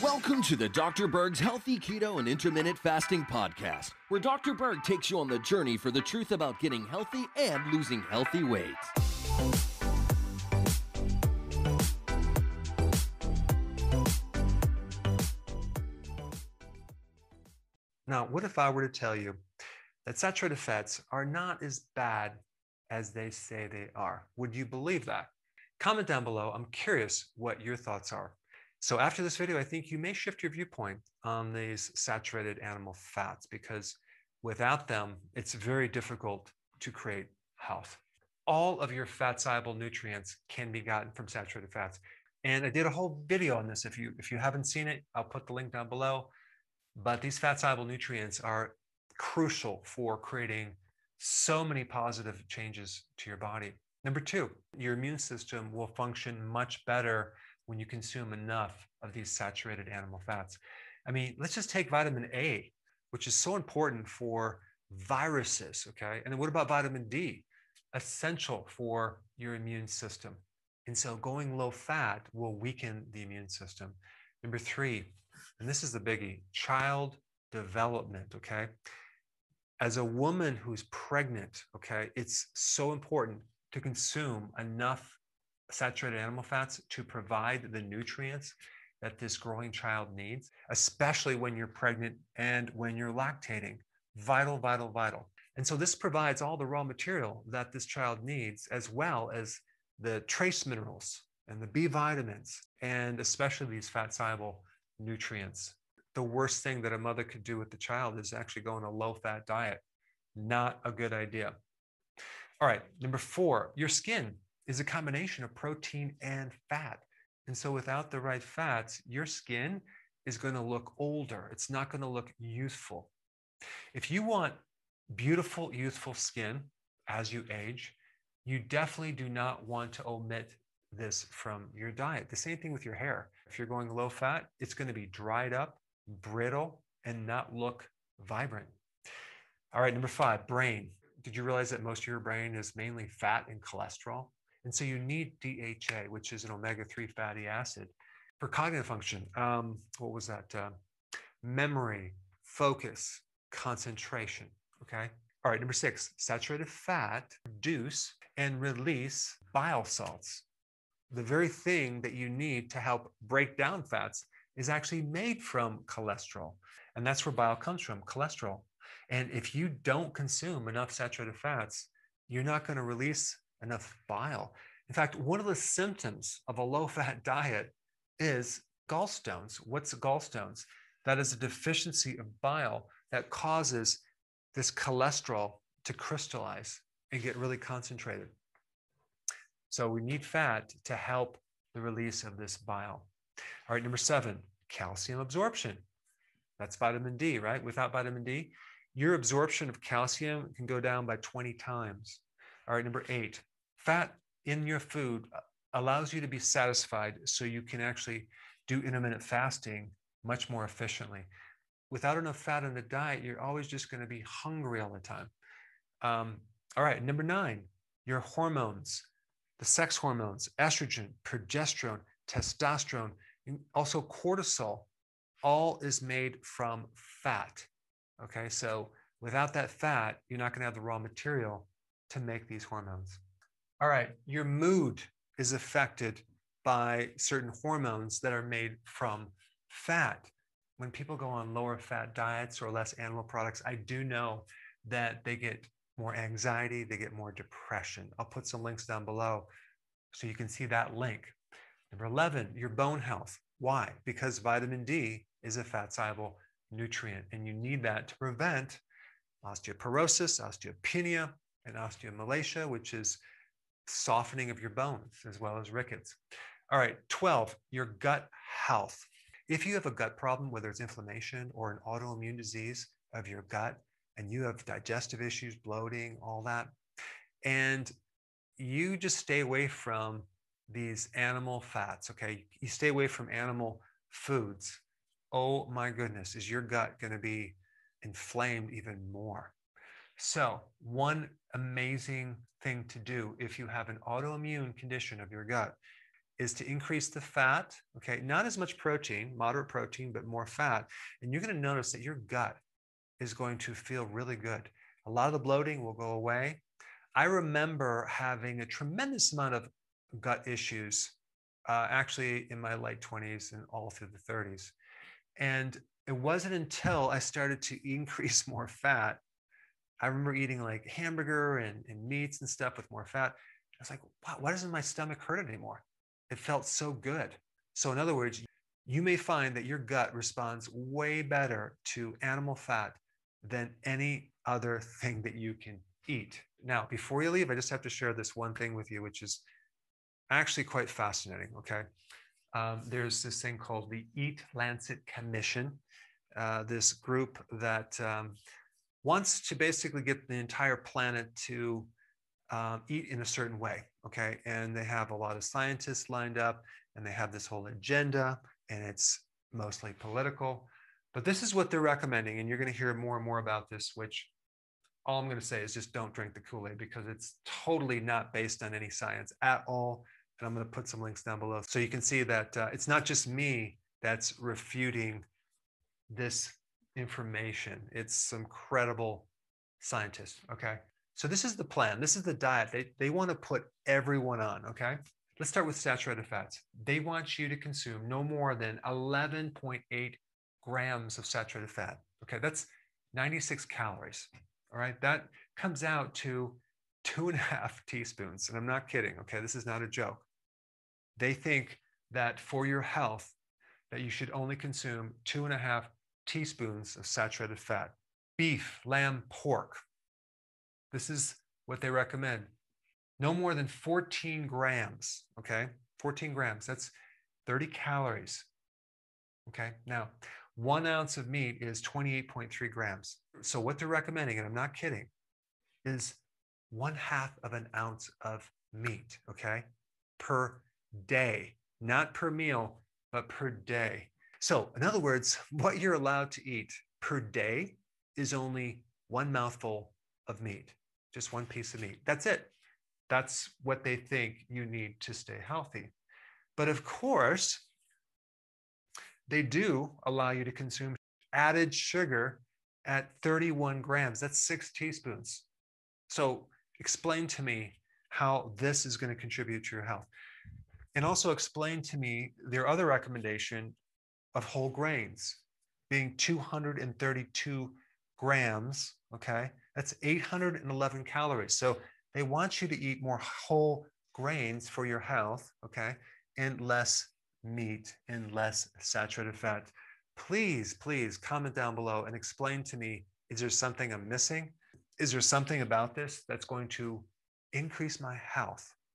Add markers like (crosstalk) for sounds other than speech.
Welcome to the Dr. Berg's Healthy Keto and Intermittent Fasting Podcast, where Dr. Berg takes you on the journey for the truth about getting healthy and losing healthy weight. Now, what if I were to tell you that saturated fats are not as bad as they say they are? Would you believe that? Comment down below. I'm curious what your thoughts are. So after this video, I think you may shift your viewpoint on these saturated animal fats because without them, it's very difficult to create health. All of your fat soluble nutrients can be gotten from saturated fats. And I did a whole video on this. If you if you haven't seen it, I'll put the link down below. But these fat soluble nutrients are crucial for creating so many positive changes to your body. Number two, your immune system will function much better when you consume enough of these saturated animal fats. I mean, let's just take vitamin A, which is so important for viruses, okay? And then what about vitamin D? Essential for your immune system. And so going low fat will weaken the immune system. Number three, and this is the biggie child development, okay? As a woman who's pregnant, okay, it's so important to consume enough saturated animal fats to provide the nutrients that this growing child needs, especially when you're pregnant and when you're lactating. Vital, vital, vital. And so this provides all the raw material that this child needs, as well as the trace minerals and the B vitamins, and especially these fat soluble nutrients. The worst thing that a mother could do with the child is actually go on a low fat diet. Not a good idea. All right, number four, your skin is a combination of protein and fat. And so without the right fats, your skin is going to look older. It's not going to look youthful. If you want beautiful, youthful skin as you age, you definitely do not want to omit this from your diet. The same thing with your hair. If you're going low fat, it's going to be dried up, brittle, and not look vibrant. All right, number five, brain. Did you realize that most of your brain is mainly fat and cholesterol? And so you need DHA, which is an omega 3 fatty acid for cognitive function. Um, what was that? Uh, memory, focus, concentration. Okay. All right. Number six, saturated fat produce and release bile salts. The very thing that you need to help break down fats is actually made from cholesterol. And that's where bile comes from cholesterol. And if you don't consume enough saturated fats, you're not going to release enough bile. In fact, one of the symptoms of a low fat (laughs) diet is gallstones. What's gallstones? That is a deficiency of bile that causes this cholesterol to crystallize and get really concentrated. So we need fat to help the release of this bile. All right, number seven, calcium absorption. That's vitamin D, right? Without vitamin D, your absorption of calcium can go down by 20 times. All right, number eight, fat in your food allows you to be satisfied so you can actually do intermittent fasting much more efficiently. Without enough fat in the diet, you're always just going to be hungry all the time. Um, all right, number nine, your hormones, the sex hormones, estrogen, progesterone, testosterone, and also cortisol, all is made from fat. Okay, so without that fat, you're not going to have the raw material to make these hormones. All right, your mood is affected by certain hormones that are made from fat. When people go on lower fat diets or less animal products, I do know that they get more anxiety, they get more depression. I'll put some links down below so you can see that link. Number 11, your bone health. Why? Because vitamin D is a fat soluble nutrient, and you need that to prevent osteoporosis, osteopenia, and osteomalacia, which is softening of your bones as well as rickets. All right, 12, your gut health. If you have a gut problem, whether it's inflammation or an autoimmune disease of your gut, and you have digestive issues, bloating, all that, and you just stay away from these animal fats, okay? You stay away from animal foods. Oh my goodness, is your gut going to be inflamed even more? So, one amazing thing to do if you have an autoimmune condition of your gut is to increase the fat, okay? Not as much protein, moderate protein, but more fat. And you're going to notice that your gut is going to feel really good. A lot of the bloating will go away. I remember having a tremendous amount of gut issues uh, actually in my late 20s and all through the 30s. And it wasn't until I started to increase (laughs) more fat. I remember eating like hamburger and, and meats and stuff with more fat. I was like, wow, why doesn't my stomach hurt anymore? It felt so good. So, in other words, you may find that your gut responds way better to animal fat than any other thing that you can eat. Now, before you leave, I just have to share this one thing with you, which is actually quite fascinating. Okay. Um, there's this thing called the Eat Lancet Commission, uh, this group that um, wants to basically get the entire planet to um, eat in a certain way. Okay. And they have a lot of scientists lined up and they have this whole agenda, and it's mostly political. But this is what they're recommending. And you're going to hear more and more about this, which all I'm going to say is just don't drink the Kool Aid because it's totally not based on any science at all. And I'm going to put some links down below so you can see that uh, it's not just me that's refuting this information. It's some credible scientists. Okay. So this is the plan. This is the diet they, they want to put everyone on. Okay. Let's start with saturated fats. They want you to consume no more than 11.8 grams of saturated fat. Okay. That's 96 calories. All right. That comes out to two and a (laughs) half teaspoons. And I'm not kidding. Okay. This is not a joke. They think that for your health, that you should only consume two and a half teaspoons of saturated fat. Beef, lamb, pork. This is what they recommend. No more than 14 grams. Okay. 14 grams. That's 30 calories. Okay. Now, one ounce of meat is 28.3 grams. So, what they're recommending, and I'm not kidding, is one half of an ounce of meat, okay, per day, not per meal, but per day. So, in other words, (laughs) what you're allowed to eat per day is only one mouthful of meat, just one piece of meat. That's it. That's what they think you need to stay healthy. But of course, they do allow you to consume added sugar at 31 grams. That's six teaspoons. So explain to me how this is going to contribute to your health. And also explain to me their other recommendation of whole grains being 232 grams. Okay. That's 811 calories. So they want you to eat more whole grains for your health. Okay. And less meat and less saturated fat. Please, please comment down below and explain to me is there something I'm missing? Is there something about this that's going to increase my health?